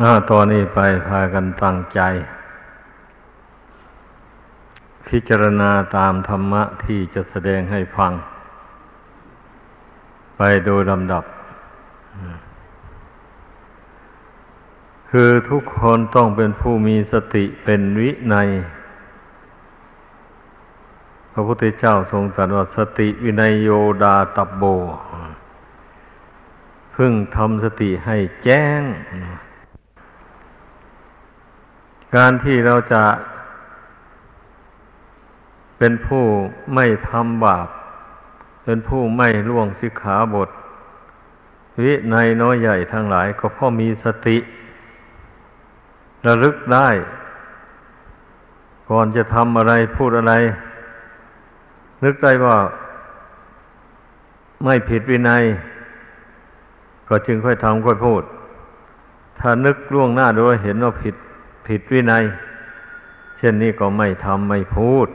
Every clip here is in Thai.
อาตอนนี้ไปพากันตั้งใจ พิจารณาตามธรรมะที่จะแสดงให้ฟัง ไปโดยลำดับ คือทุกคนต้องเป็นผู้มีสติเป็นวิในพระพุทธเจ้าทรงตรัสว่าสติวินัยโยดาตับโบ พึ่งทำสติให้แจ้ง การที่เราจะเป็นผู้ไม่ทำบาป เป็นผู้ไม่ล่วงสิกขาบท วิในน้อยใหญ่ทั้งหลายก็พราะมีสติ ระลึกได้ ก่อนจะทำอะไรพูดอะไร นึกได้ว่าไม่ผิดวินัย ก็จึงค่อยทำค่อยพูด ถ้านึกล่วงหน้าโดยเห็นว่าผิด ผิดวินัย เช่นนี้ก็ไม่ทำไม่พูด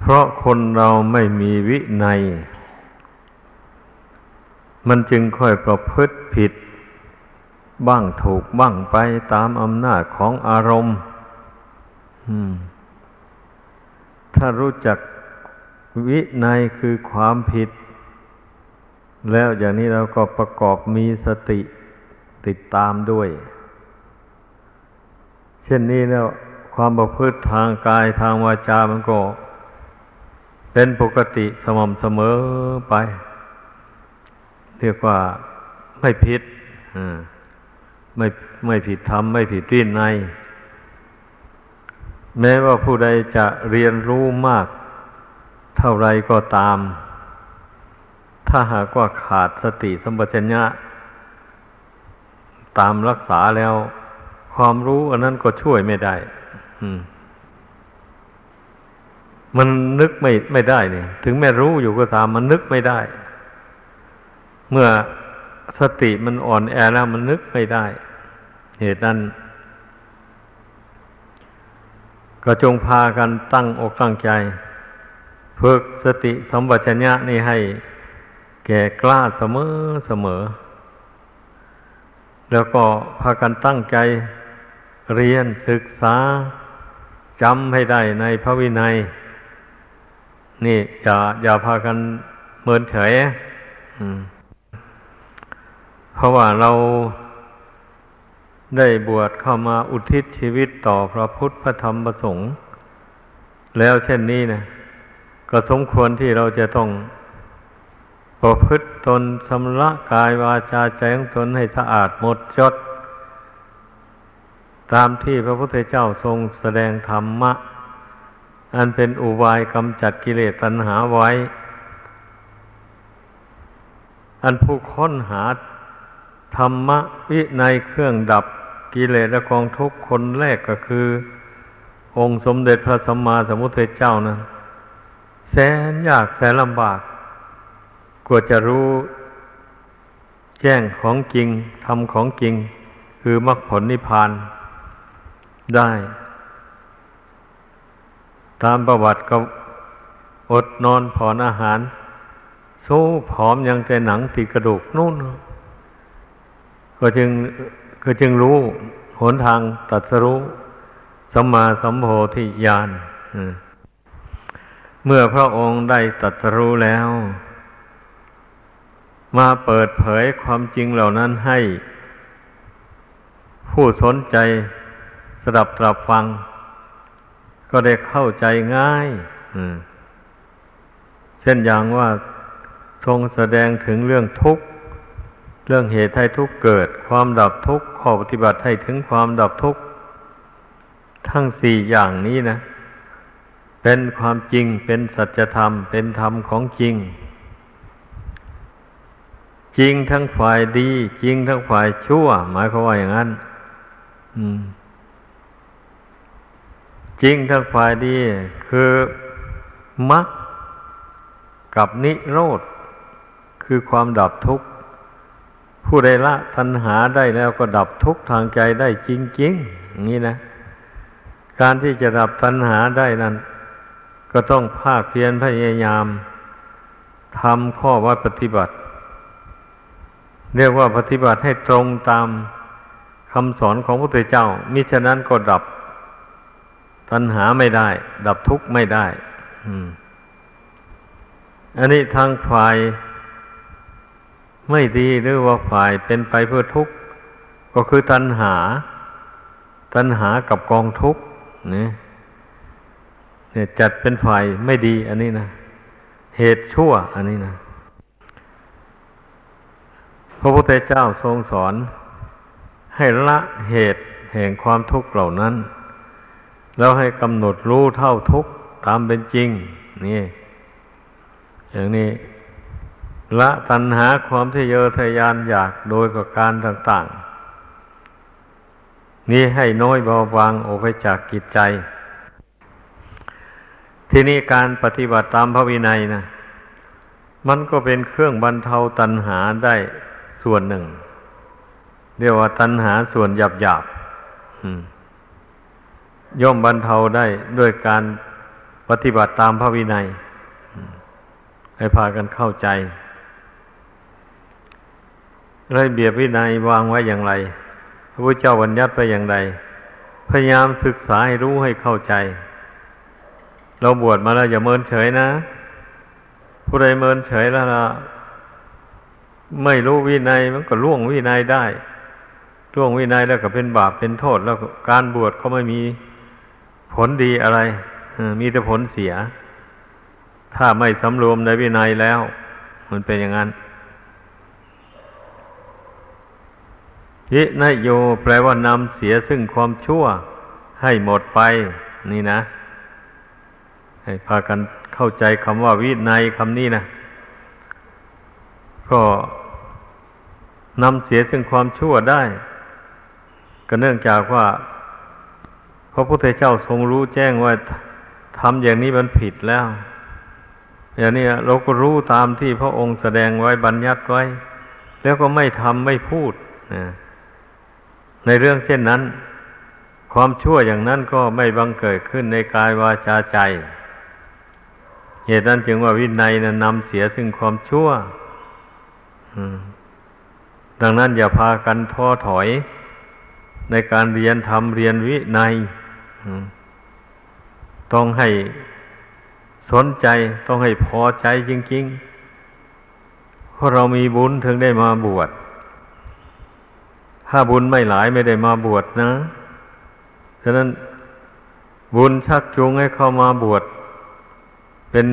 เพราะคนเราไม่มีวินัย มันจึงค่อยประพฤติผิด บ้างถูกบ้างไปตามอำนาจของอารมณ์ถ้ารู้จักวินัยคือความผิด แล้วอย่างนี้เราก็ประกอบมีสติติดตามด้วย เช่นนี้แล้ว ความประพฤติทางกายทางวาจามันก็เป็นปกติสม่ำเสมอไป เรียกว่าไม่ผิดไม่ไม่ผิดธรรม ไม่ผิดวินัยแม้ว่าผู้ใดจะเรียนรู้มาก เท่าไรก็ตาม ถ้าหากว่าขาดสติสัมปชัญญะ ตามรักษาแล้ว ความรู้อันนั้นก็ช่วยไม่ได้มันนึกไม่ไม่ได้เนี่ยถึงแม้รู้อยู่ก็ตามมันนึกไม่ได้ เมื่อสติมันอ่อนแอแล้วมันนึกไม่ได้ เหตุนั้นก็จงพากันตั้งอกตั้งใจฝึกสติสัมปชัญญะนี่ให้ แก่กล้าเสมอเสมอ แล้วก็พากันตั้งใจ เรียนศึกษาจำให้ได้ในพระวินัย นี่จะอย่าพากันเมินเฉยเพราะว่าเราได้บวชเข้ามาอุทิศชีวิตต่อพระพุทธพระธรรมพระสงฆ์แล้วเช่นนี้นะก็สมควรที่เราจะต้องประพฤติตนสำละกายวาจาใจของตนให้สะอาดหมดจด ตามที่พระพุทธเจ้าทรงแสดงธรรมะ อันเป็นอุบายกำจัดกิเลสตัณหาไว้ อันผู้ค้นหาธรรมะวิในเครื่องดับกิเลสและกองทุกข์คนแรกก็คือ องค์สมเด็จพระสัมมาสัมพุทธเจ้านะแสนยากแสนลำบาก กว่าจะรู้แจ้งของจริงทำของจริง คือมรรคผลนิพพาน ได้ ตามประวัติก็อดนอนผ่อนอาหาร สู้ผอมยังแต่หนังติดกระดูกนู่น ก็จึงก็จึงรู้หนทางตัดสรู้สัมมาสัมโพธิญาณเมื่อพระองค์ได้ตัดสรู้แล้ว มาเปิดเผยความจริงเหล่านั้นให้ ผู้สนใจ สดับตรับฟัง ก็ได้เข้าใจง่ายเช่นอย่างว่าทรงแสดงถึงเรื่องทุกข์ เรื่องเหตุให้ทุกข์เกิด ความดับทุกข์ข้อปฏิบัติให้ถึงความดับทุกข์ ทั้งสี่อย่างนี้นะ เป็นความจริงเป็นสัจธรรม เป็นธรรมของจริง จริงทั้งฝ่ายดี จริงทั้งฝ่ายชั่ว หมายความว่าอย่างนั้น อืม จริงทั้งฝ่ายดีคือมรรคกับนิโรธ คือความดับทุกข์ ผู้ใดละทันหาได้แล้วก็ดับทุกข์ทางใจได้จริงๆอย่างนี้นะ การที่จะดับทันหาได้นั้น ก็ต้องภาคเพียรพยายามทำข้อวัดปฏิบัติ เรียกว่าปฏิบัติให้ตรงตามคำสอนของพระพุทธเจ้า มิฉะนั้นก็ดับ ตัณหาไม่ได้ ดับทุกข์ไม่ได้อันนี้ทางฝ่าย ไม่ดีหรือว่าฝ่ายเป็นไปเพื่อทุกข์ก็คือตัณหา ตัณหากับกองทุกข์นี่เนี่ยจัดเป็นฝ่ายไม่ดี อันนี้นะเหตุชั่ว อันนี้นะพระพุทธเจ้าทรงสอน ให้ละเหตุแห่งความทุกข์เหล่านั้น แล้วให้กำหนดรู้เท่าทุกตามเป็นจริง นี่ อย่างนี้ละตัณหาความทะเยอทะยานอยากโดยกับการต่าง ๆ นี่ให้น้อยเบาบางออกไปจากกิจใจ ที่นี่การปฏิบัติตามพระวินัยนะมันก็เป็นเครื่องบรรเทาตัณหาได้ส่วนหนึ่ง เรียกว่าตัณหาส่วนหยาบหยาบ ย่อมบรรเทาได้ด้วยการปฏิบัติตามพระวินัย ให้พากันเข้าใจระเบียบวินัยวางไว้อย่างไร พระพุทธเจ้าบัญญัติไปอย่างไรพยายามศึกษาให้รู้ให้เข้าใจ เราบวชมาแล้วอย่าเมินเฉยนะ ผู้ใดเมินเฉยแล้วนะไม่รู้วินัยมันก็ล่วงวินัยได้ล่วงวินัยแล้วก็เป็นบาปเป็นโทษแล้วการบวชก็ไม่มี ผลดีอะไรมีแต่ผลเสีย ถ้าไม่สำรวมในวินัยแล้ว มันเป็นอย่างนั้นยินโยแปลว่านำเสียซึ่งความชั่วให้หมดไป นี่นะ ให้พากันเข้าใจคำว่าวินัยคำนี้นะ ก็นำเสียซึ่งความชั่วได้ ก็เนื่องจากว่า พระพุทธเจ้าทรงรู้แจ้งว่าทำอย่างนี้มันผิดแล้ว อย่างนี้เราก็รู้ตามที่พระองค์แสดงไว้บัญญัติไว้ แล้วก็ไม่ทำไม่พูดในเรื่องเช่นนั้น ความชั่วอย่างนั้นก็ไม่บังเกิดขึ้นในกายวาจาใจ เหตุนั้นจึงว่าวินัยนะนำเสียซึ่งความชั่วดังนั้นอย่าพากันท้อถอยในการเรียนทำเรียนวินัย ต้องให้สนใจต้องให้พอใจจริงๆ เพราะเรามีบุญถึงได้มาบวช ถ้าบุญไม่หลายไม่ได้มาบวชนะ ฉะนั้นบุญชักจูงให้เข้ามาบวช เป็น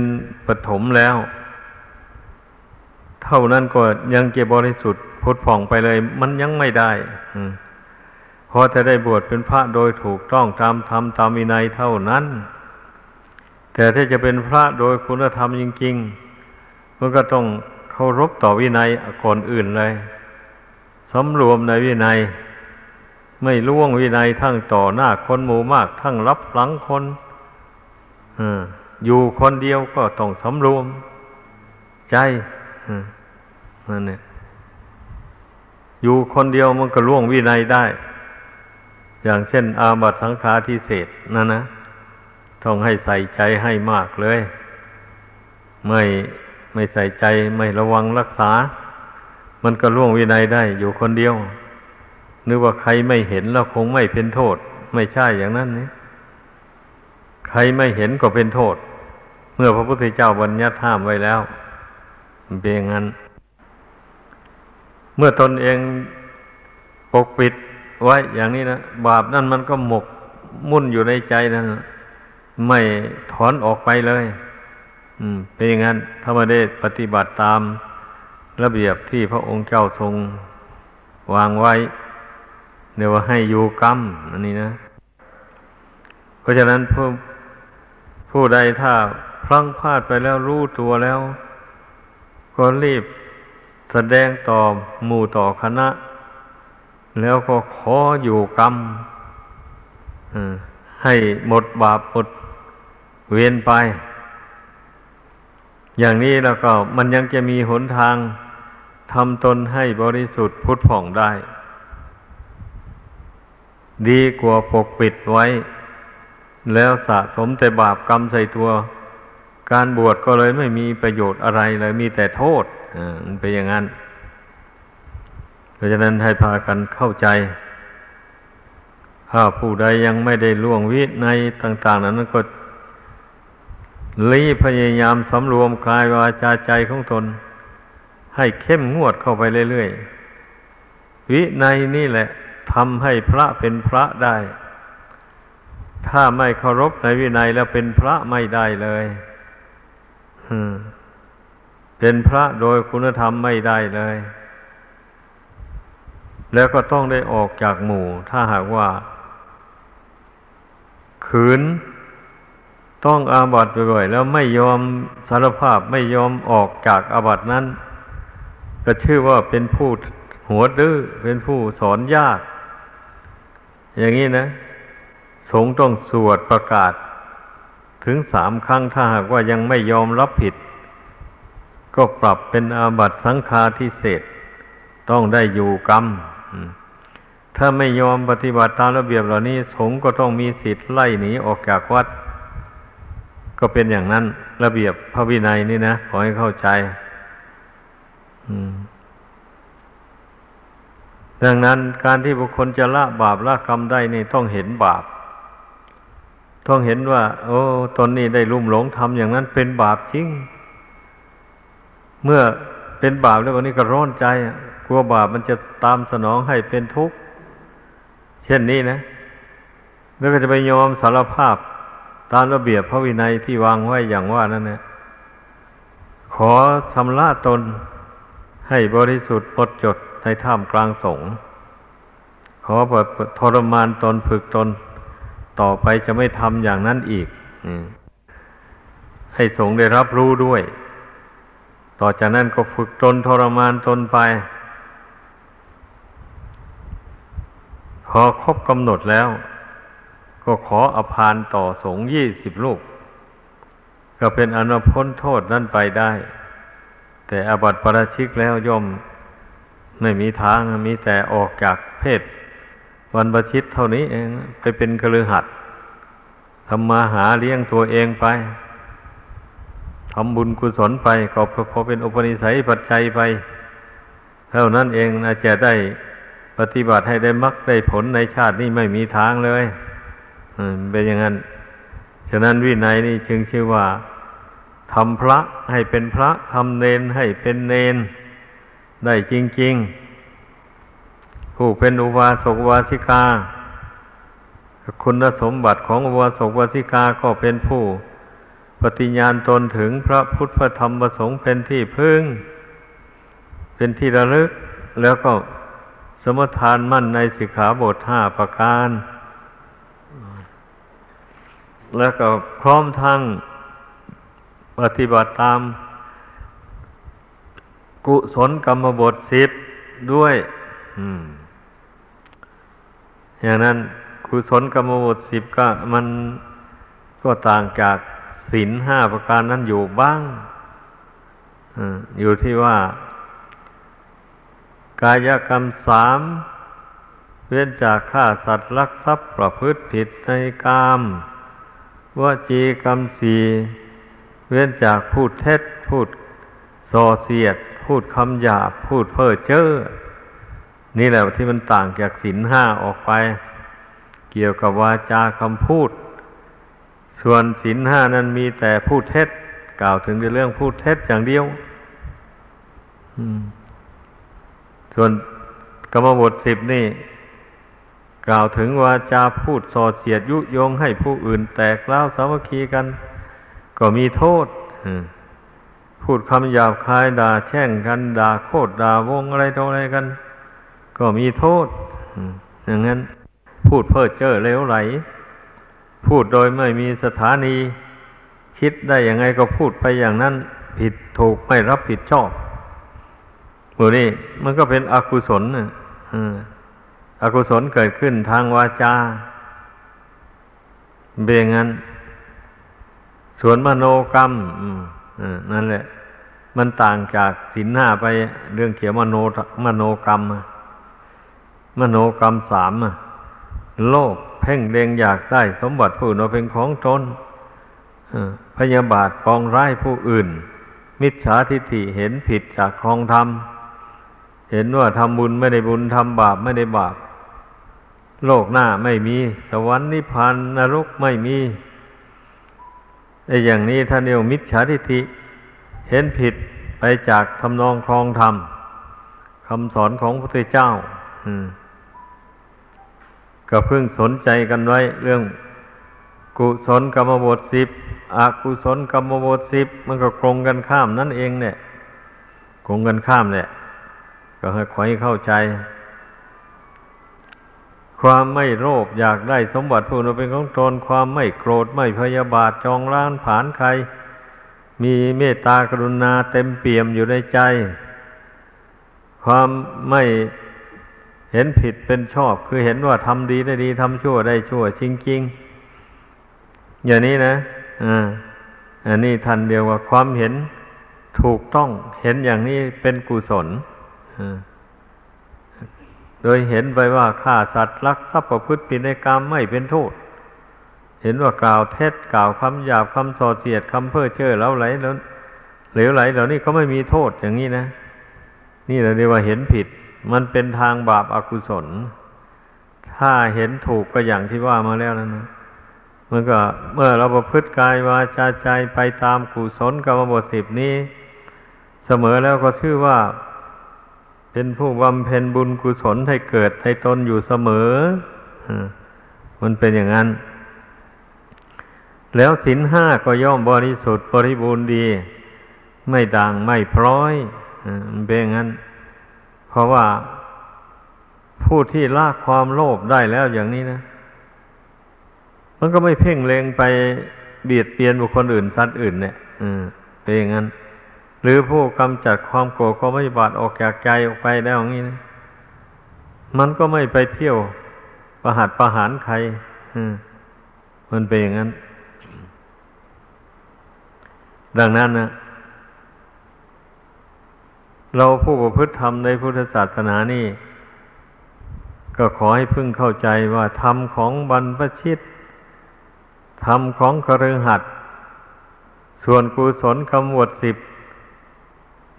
ปฐมแล้ว เท่านั้นก็ยังเก็บบริสุทธิ์พุทธผ่องไปเลย มันยังไม่ได้ พอจะได้บวชเป็นพระโดยถูกต้องตามธรรมตามวินัยเท่านั้น แต่ถ้าจะเป็นพระโดยคุณธรรมจริงๆมันก็ต้องเคารพต่อวินัยก่อนอื่นเลยสำรวมในวินัย ไม่ล่วงวินัยทั้งต่อหน้าคนหมู่มาก ทั้งรับหลังคนอยู่คนเดียวก็ต้องสำรวม ใจนั่นเนี่ยอยู่คนเดียวมันก็ล่วงวินัยได้ อย่างเช่น อาบัตสังฆาทิเศษนั่นนะต้องให้ใส่ใจให้มากเลย ไม่ไม่ใส่ใจไม่ระวังรักษา มันก็ล่วงวินัยได้อยู่คนเดียว นึกว่าใครไม่เห็นแล้วคงไม่เป็นโทษ ไม่ใช่อย่างนั้นนี่ใครไม่เห็นก็เป็นโทษ เมื่อพระพุทธเจ้าบัญญัติห้ามไว้แล้วมันเป็นอย่างนั้น เมื่อตนเองปกปิด ไว้อย่างนี้นะบาปนั่นมันก็หมกมุ่นอยู่ในใจนั่นไม่ถอนออกไปเลย อืม เป็นอย่างนั้น ถ้าไม่ได้ปฏิบัติตามระเบียบที่พระองค์เจ้าทรงวางไว้เดี๋ยว่าให้อยู่กรรมอันนี้นะ เพราะฉะนั้นผู้ผู้ใดถ้าพลั้งพลาดไปแล้วรู้ตัวแล้ว ก็รีบแสดงต่อหมู่ต่อคณะ แล้วก็ขออยู่กรรมให้หมดบาปหมดเวียนไป อย่างนี้แล้วก็มันยังจะมีหนทางทำตนให้บริสุทธิ์พุทธผ่องได้ ดีกว่าปกปิดไว้ แล้วสะสมแต่บาปกรรมใส่ตัว การบวชก็เลยไม่มีประโยชน์อะไรเลยมีแต่โทษมันเป็นอย่างนั้น ราะฉะนั้นให้พากันเข้าใจ ถ้าผู้ใดยังไม่ได้ล่วงวิในต่าง ๆ นั้นก็รีพยายามสำรวมกายวาจาใจของตน ให้เข้มงวดเข้าไปเรื่อยๆ วิในนี่แหละทำให้พระเป็นพระได้ ถ้าไม่เคารพในวินัยแล้วเป็นพระไม่ได้เลยเป็นพระโดยคุณธรรมไม่ได้เลย แล้วก็ต้องได้ออกจากหมู่ ถ้าหากว่า ขืนต้องอาบัติบ่อยๆแล้วไม่ยอมสารภาพไม่ยอมออกจากอาบัตินั้น ก็ชื่อว่าเป็นผู้หัวดื้อเป็นผู้สอนยาก อย่างนี้นะ สงต้องสวดประกาศ ถึงสามครั้งถ้าหากว่ายังไม่ยอมรับผิด ก็ปรับเป็นอาบัตสังฆาทิเศษต้องได้อยู่กรรม ถ้าไม่ยอมปฏิบัติตามระเบียบเหล่านี้ สงฆ์ก็ต้องมีสิทธิ์ไล่หนีออกจากวัด ก็เป็นอย่างนั้น ระเบียบพระวินัยนี่นะขอให้เข้าใจดังนั้นการที่บุคคลจะละบาปละกรรมได้นี่ต้องเห็นบาป ต้องเห็นว่า โอ้ตนนี้ได้ลุ่มหลงทำอย่างนั้นเป็นบาปจริง เมื่อเป็นบาปแล้ววันนี้ก็ร้อนใจ กลัวบาปมันจะตามสนองให้เป็นทุกข์ เช่นนี้นะ แล้วก็จะไปยอมสารภาพตามระเบียบพระวินัยที่วางไว้อย่างว่านั่นนะขอสำละตนให้บริสุทธิ์ปดจดในท่ามกลางสงฆ์ขอทรมานตนฝึกตน ต่อไปจะไม่ทำอย่างนั้นอีกให้สงฆ์ได้รับรู้ด้วย ต่อจากนั้นก็ฝึกตนทรมานตนไป พอครบกำหนดแล้ว ก็ขออภานต่อสงยี่สิบลูก ก็เป็นอนุพ้นโทษนั่นไปได้ แต่อบัติประชิกแล้วย่อมไม่มีทางมีแต่ออกจากเพศ วันประชิตเท่านี้เองไปเป็นกระลือหัดทำมาหาเลี้ยงตัวเองไปทำบุญกุศลไปก็พอเป็นอุปนิสัยปัจจัยไป เท่านั้นเองนะจะได้ ปฏิบัติให้ได้มรรคได้ผลในชาตินี้ไม่มีทางเลยเป็นอย่างนั้น ฉะนั้นวินัยนี่จึงชื่อว่าทำพระให้เป็นพระทำเนนให้เป็นเนน ได้จริง ๆ ผู้เป็นอุบาสกวาสิกา คุณสมบัติของอุบาสกวาสิกาก็เป็นผู้ปฏิญาณตนถึงพระพุทธธรรมประสงค์เป็นที่พึ่ง เป็นที่ระลึก แล้วก็ สมทานมั่นในสิกขาบทห้าประการ แล้วก็พร้อมทั้งปฏิบัติตาม กุศลกรรมบทสิบด้วยอย่างนั้นกุศลกรรมบทสิบก็มันก็ต่างจากศีลห้าประการนั้นอยู่บ้างอยู่ที่ว่า กายกรรมสามเว้นจากฆ่าสัตว์ลักทรัพย์ประพฤติผิดในกามวจีกรรมสี่เว้นจากพูดเท็จพูดส่อเสียด พูดคำหยาบพูดเพ้อเจ้อนี่แหละที่มันต่างจากศีลห้าออกไป เกี่ยวกับวาจาคำพูด ส่วนศีลห้านั้นมีแต่พูดเท็จ กล่าวถึงในเรื่องพูดเท็จอย่างเดียว ส่วนกรรมบทสิบนี่ กล่าวถึงวาจาพูดส่อเสียดยุยงให้ผู้อื่นแตกเล้าสามัคคีกัน ก็มีโทษพูดคำหยาบคายด่าแช่งกัน ด่าโคตรด่าวงอะไรต่ออะไรกัน ก็มีโทษอย่างนั้น พูดเพ้อเจ้อเลวไหล พูดโดยไม่มีสถานี คิดได้ยังไงก็พูดไปอย่างนั้น ผิดถูกไม่รับผิดชอบ มูนี่มันก็เป็นอกุศลนะอกุศลเกิดขึ้นทางวาจาเบียงั้น ส่วนมโนกรรมนั่นแหละ มันต่างจากสินห้าไปเรื่องเขียวมโนมโนกรรม มโนกรรมสามโลกเพ่งเล็งอยากได้ สมบัติผู้อื่นเป็นของตนพยาบาทปองร้ายผู้อื่น มิจฉาทิฏฐิเห็นผิดจากครองธรรม เห็นว่าทำบุญไม่ได้บุญทำบาปไม่ได้บาป โลกหน้าไม่มี สวรรค์นิพพานนรกไม่มีไอ้อย่างนี้ท่านเรียกมิจฉาทิฏฐิเห็นผิดไปจากทำนองครองธรรมคำสอนของพระพุทธเจ้าก็เพิ่งสนใจกันไว้ เรื่อง กุศลกรรมบทสิบอกุศลกรรมบทสิบมันก็ตรงกันข้ามนั่นเองเนี่ยตรงกันข้ามเนี่ย ก็ให้ขอให้เข้าใจ ความไม่โลภอยากได้สมบัติผู้นั้นเป็นของตนความไม่โกรธไม่พยาบาทจองร้านผานใคร มีเมตตากรุณาเต็มเปี่ยมอยู่ในใจ ความไม่เห็นผิดเป็นชอบ คือเห็นว่าทำดีได้ดีทำชั่วได้ชั่วจริงๆอย่างนี้นะอ่าอันนี้ทันเดียวว่าความเห็นถูกต้องเห็นอย่างนี้เป็นกุศล โดยเห็นไปว่าฆ่าสัตว์ลักทรัพย์ประพฤติผิดในกรรมไม่เป็นโทษ เห็นว่ากล่าวเท็จกล่าวคำหยาบคำส่อเสียดคำเพ้อเจ้อแล้วไหลแล้วเหลวไหลเหล่านี้ก็ไม่มีโทษอย่างนี้นะ นี่เราเรียกว่าเห็นผิด มันเป็นทางบาปอากุศล ถ้าเห็นถูกก็อย่างที่ว่ามาแล้วนะนะมันก็เมื่อเราประพฤติกายวาจาใจไปตามกุศลกรรมบทสิบนี้ เสมอแล้วก็ชื่อว่า เป็นผู้บำเพ็ญบุญกุศลให้เกิดให้ตนอยู่เสมอ มันเป็นอย่างนั้น แล้วสินห้าก็ย่อมบริสุทธิ์บริบูรณ์ดี ไม่ด่างไม่พร้อยมันเป็นอย่างนั้น เพราะว่าผู้ที่ละความโลภได้แล้วอย่างนี้นะ มันก็ไม่เพ่งเลงไปเบียดเบียนบุคคลอื่นสัตว์อื่นเนี่ยเป็นอย่างนั้น หรือผู้กำจัดความโกรธความไม่บาดออกจากใจออกไปแล้วอย่างนี้นะมันก็ไม่ไปเที่ยวประหัดประหารใครมันเป็นอย่างนั้น ดังนั้นนะเราผู้ประพฤติธรรมในพุทธศาสนานี่ ก็ขอให้พึ่งเข้าใจว่าธรรมของบรรพชิตธรรมของคฤหัสถ์ส่วนกุศลคำวดสิบ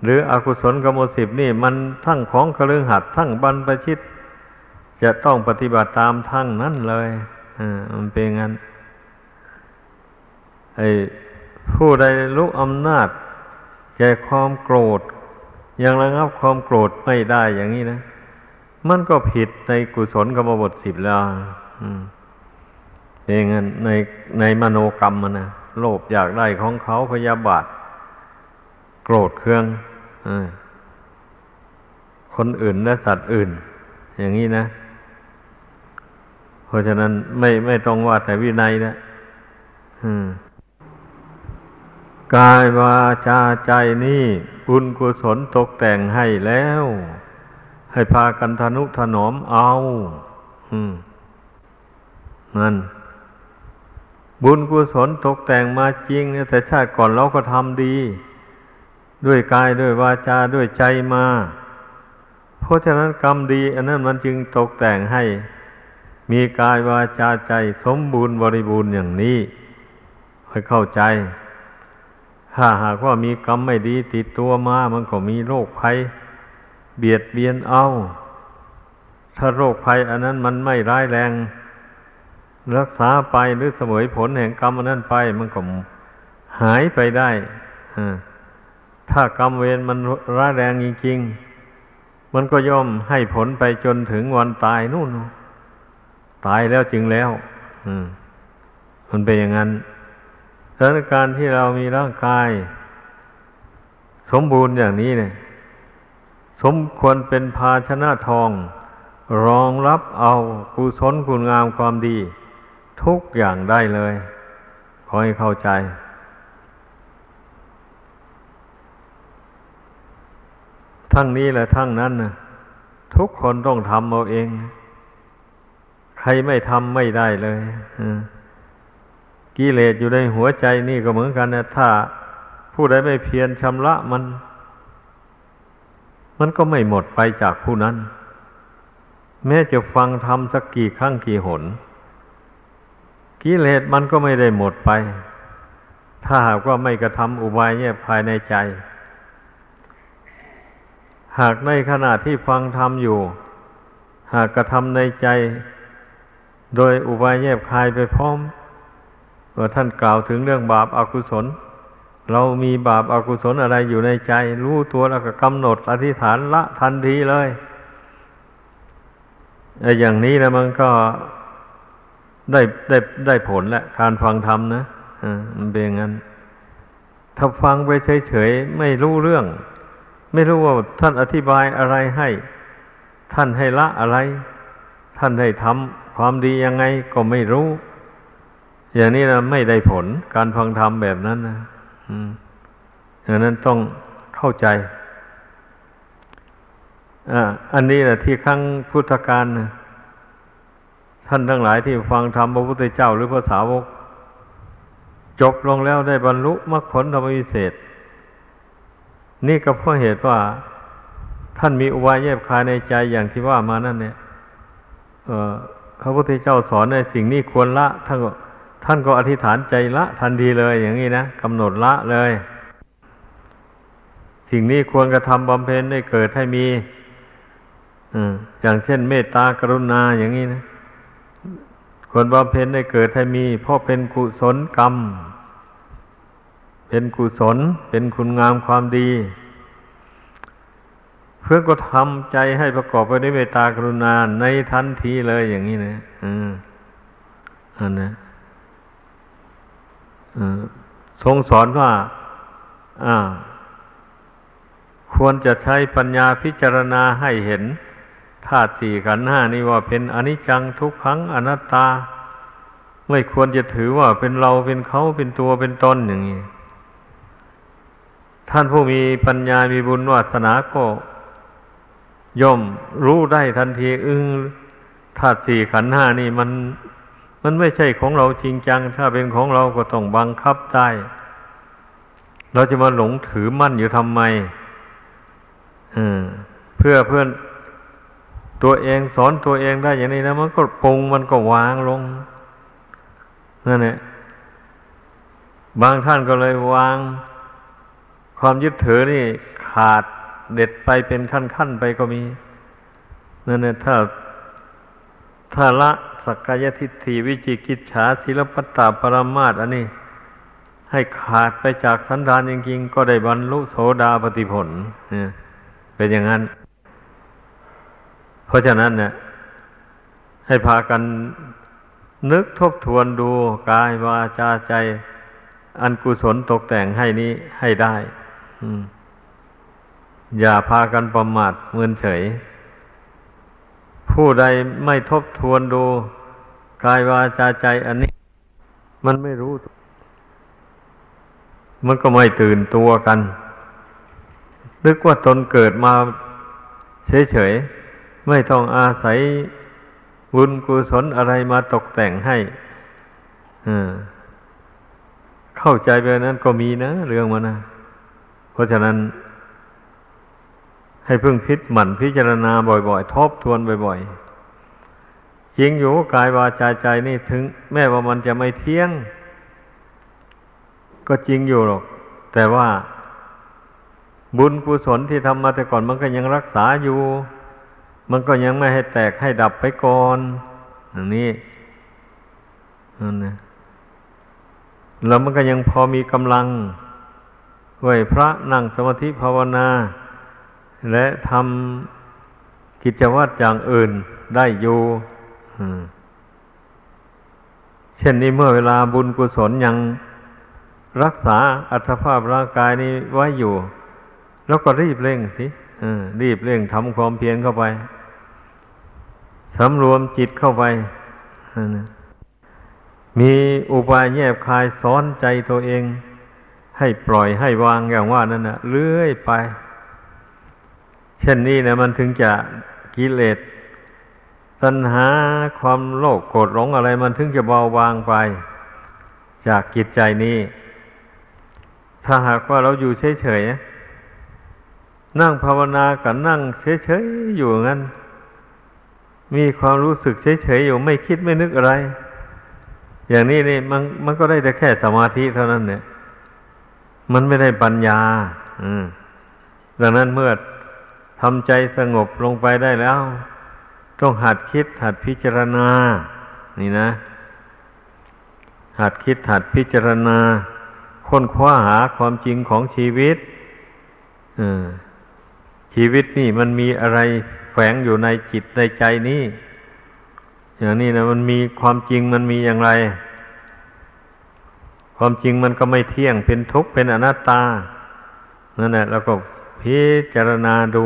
หรืออกุศลกรรมสิบนี่มันทั้งของคฤหัสถ์ทั้งบรรพชิต จะต้องปฏิบัติตามทั้งนั้นเลยอ่ามันเป็นงั้นไอ้ผู้ใดรู้อำนาจ แก่ความโกรธ ยังระงับความโกรธไม่ได้อย่างนี้นะ มันก็ผิดในกุศลกรรมบทสิบแล้วเองในในมโนกรรมมันนะโลภอยากได้ของเขาพยาบาท โกรธเคือง คนอื่นและสัตว์อื่น อย่างนี้นะ เพราะฉะนั้นไม่ไม่ต้องว่าแต่วินัยนะกายวาจาใจนี่บุญกุศลตกแต่งให้แล้ว ให้พากันทนุถนอมเอานั่นบุญกุศลตกแต่งมาจริงแต่ชาติก่อนเราก็ทำดี ด้วยกายด้วยวาจาด้วยใจมา เพราะฉะนั้นกรรมดี อันนั้นมันจึงตกแต่งให้ มีกายวาจาใจสมบูรณ์บริบูรณ์อย่างนี้ให้เข้าใจ ถ้าหากว่ามีกรรมไม่ดีติดตัวมา มันก็มีโรคภัย เบียดเบียนเอา ถ้าโรคภัย อันนั้นมันไม่ร้ายแรง รักษาไปหรือเสมยผลแห่งกรรมอันนั้นไป มันก็หายไปได้อ่า ถ้ากรรมเวรมันร้ายแรงจริงๆ มันก็ย่อมให้ผลไปจนถึงวันตายนู่น ตายแล้วจริงแล้ว อืม มันเป็นอย่างนั้นสถานการณ์ที่เรามีร่างกาย สมบูรณ์อย่างนี้เนี่ย สมควรเป็นภาชนะทอง รองรับเอากุศลคุณงามความดี ทุกอย่างได้เลย ขอให้เข้าใจ ทั้งนี้และทั้งนั้นนะทุกคนต้องทำเอาเอง ใครไม่ทำไม่ได้เลยกิเลสอยู่ในหัวใจนี่ก็เหมือนกันนะถ้า ผู้ใดไม่เพียรชำระมัน มันก็ไม่หมดไปจากผู้นั้น แม้จะฟังทำสักกี่ครั้งกี่หนกิเลสมันก็ไม่ได้หมดไป ถ้าหากว่าไม่กระทำอุบายเนี่ยภายในใจ หากในขณะที่ฟังธรรมอยู่ หากกระทำในใจ โดยอุบายแยบคายไปพร้อมเมื่อท่านกล่าวถึงเรื่องบาปอากุศล เรามีบาปอากุศลอะไรอยู่ในใจ รู้ตัวแล้วก็กำหนดอธิษฐานละทันทีเลยไอ้อย่างนี้นะมันก็ได้ได้ได้ผลแหละการฟังธรรมนะอ่มันเป็นอย่างนั้น ถ้าฟังไปเฉยๆไม่รู้เรื่อง ไม่รู้ว่าท่านอธิบายอะไรให้ ท่านให้ละอะไร ท่านให้ทำความดียังไงก็ไม่รู้ อย่างนี้นะไม่ได้ผลการฟังธรรมแบบนั้นนะอืมอย่างนั้นต้องเข้าใจอ่อันนี้แหละที่ครั้งพุทธกาลนะท่านทั้งหลายที่ฟังธรรมพระพุทธเจ้าหรือพระสาวก จบลงแล้วได้บรรลุมรรคผลธรรมวิเศษ นี่ก็เพราะเหตุว่า ท่านมีอุบายแยบคายในใจอย่างที่ว่ามานั่นเนี่ยเออพระพุทธเจ้าสอนในสิ่งนี้ควรละ ท่านก็ท่านก็อธิษฐานใจละ ทันทีเลยอย่างนี้นะกำหนดละเลย สิ่งนี้ควรกระทำบำเพ็ญได้เกิดให้มีอย่างเช่น เมตตากรุณาอย่างนี้นะควรบำเพ็ญได้เกิดให้มีเพราะเป็นกุศลกรรม เป็นกุศล เป็นคุณงามความดี เพื่อก็ทำใจให้ประกอบไปด้วยเมตตากรุณาในทันทีเลยอย่างนี้นะอืมอันนะทรงสอนว่าอ่า ควรจะใช้ปัญญาพิจารณาให้เห็นธาตุสี่ขันธ์ห้านี่ว่าเป็นอนิจจังทุกขังอนัตตา ไม่ควรจะถือว่าเป็นเราเป็นเขาเป็นตัวเป็นตนอย่างนี้ ท่านผู้มีปัญญามีบุญวาสนาก็ย่อมรู้ได้ทันทีอึ้งธาตุสี่ขันห้านี่มัน มันไม่ใช่ของเราจริงจัง ถ้าเป็นของเราก็ต้องบังคับได้ เราจะมาหลงถือมั่นอยู่ทำไมเพื่อเพื่อนตัวเองสอนตัวเองได้อย่างนี้นะมันก็ปรุงมันก็วางลงนั่นแหละบางท่านก็เลยวาง ความยึดถือนี่ขาดเด็ดไปเป็นขั้นๆไปก็มีนั่นแหละถ้าถ้าละสักกายทิฏฐิวิจิกิจฉาศิลปตาปรมาตอันนี้ ให้ขาดไปจากสันดานจริงๆ ก็ได้บรรลุโสดาปฏิผลเนี่ยเป็นอย่างนั้น เพราะฉะนั้นเนี่ยให้พากันนึกทบทวนดูกายวาจาใจ อันกุศลตกแต่งให้นี้ให้ได้ อย่าพากันประมาทเมินเฉย ผู้ใดไม่ทบทวนดูกายวาจาใจอันนี้ มันไม่รู้ มันก็ไม่ตื่นตัวกันนึกว่าตนเกิดมาเฉยๆ ไม่ต้องอาศัยบุญกุศลอะไรมาตกแต่งให้เข้าใจไปนั้นก็มีนะ เรื่องมันนะ เพราะฉะนั้น ให้พึ่งพิษหมั่นพิจารณาบ่อยๆ ทบทวนบ่อยๆจริงอยู่กายวาจาใจนี่ถึง แม้ว่ามันจะไม่เที่ยง ก็จริงอยู่หรอก แต่ว่าบุญกุศลที่ทำมาแต่ก่อนมันก็ยังรักษาอยู่ มันก็ยังไม่ให้แตกให้ดับไปก่อนอย่างนี้นั่นนะแล้วมันก็ยังพอมีกำลัง ไหวพระนั่งสมาธิภาวนา และทำกิจวัตรอย่างอื่นได้อยู่เช่นนี้เมื่อเวลาบุญกุศลยังรักษาอัตภาพร่างกายนี้ไว้อยู่ แล้วก็รีบเร่งสิรีบเร่งทำความเพียรเข้าไปสำรวมจิตเข้าไป มีอุบายแยบคายสอนใจตัวเอง ให้ปล่อยให้วางอย่างว่านั่นนะเลื่อยไป เช่นนี้นะมันถึงจะกิเลสตัณหาความโลภโกรธหลงอะไร มันถึงจะเบาบางไป จากจิตใจนี้ ถ้าหากว่าเราอยู่เฉยๆนั่งภาวนากับนั่งเฉยๆอยู่งั้น มีความรู้สึกเฉยๆอยู่ไม่คิดไม่นึกอะไร อย่างนี้นี่มันมันก็ได้แต่แค่สมาธิเท่านั้นเนี่ย มันไม่ได้ปัญญา อืม ดังนั้นเมื่อทำใจสงบลงไปได้แล้ว ต้องหัดคิดหัดพิจารณา นี่นะ หัดคิดหัดพิจารณา ค้นคว้าหาความจริงของชีวิตชีวิตนี่มันมีอะไรแฝงอยู่ในจิตในใจนี้อย่างนี้นะมันมีความจริงมันมีอย่างไร ความจริงมันก็ไม่เที่ยงเป็นทุกข์เป็นอนัตตา นั่นแหละเราก็พิจารณาดู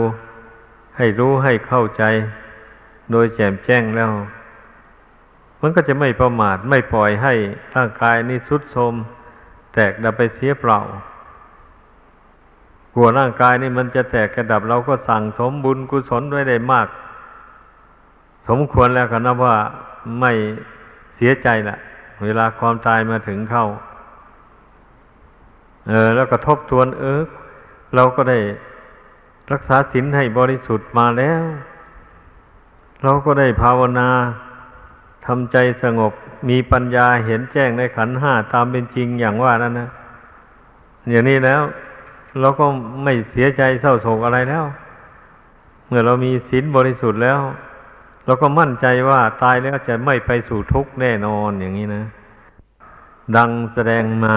ให้รู้ให้เข้าใจ โดยแจ่มแจ้งแล้ว มันก็จะไม่ประมาทไม่ปล่อยให้ร่างกายนี้สุดโทมแตกดับไปเสียเปล่ากลัวร่างกายนี่มันจะแตกกระดับเราก็สั่งสมบุญกุศลไว้ได้มาก สมควรแล้วกันนะว่าไม่เสียใจละเวลาความตายมาถึงเข้า เออ แล้วก็ทบทวนเออเราก็ได้รักษาศีลให้บริสุทธิ์มาแล้ว เราก็ได้ภาวนาทำใจสงบมีปัญญาเห็นแจ้งในขันห้าตามเป็นจริงอย่างว่านั้นนะอย่างนี้แล้ว เราก็ไม่เสียใจเศร้าโศกอะไรแล้ว เมื่อเรามีศีลบริสุทธิ์แล้ว เราก็มั่นใจว่าตายแล้วจะไม่ไปสู่ทุกข์แน่นอนอย่างนี้นะ ดังแสดงมา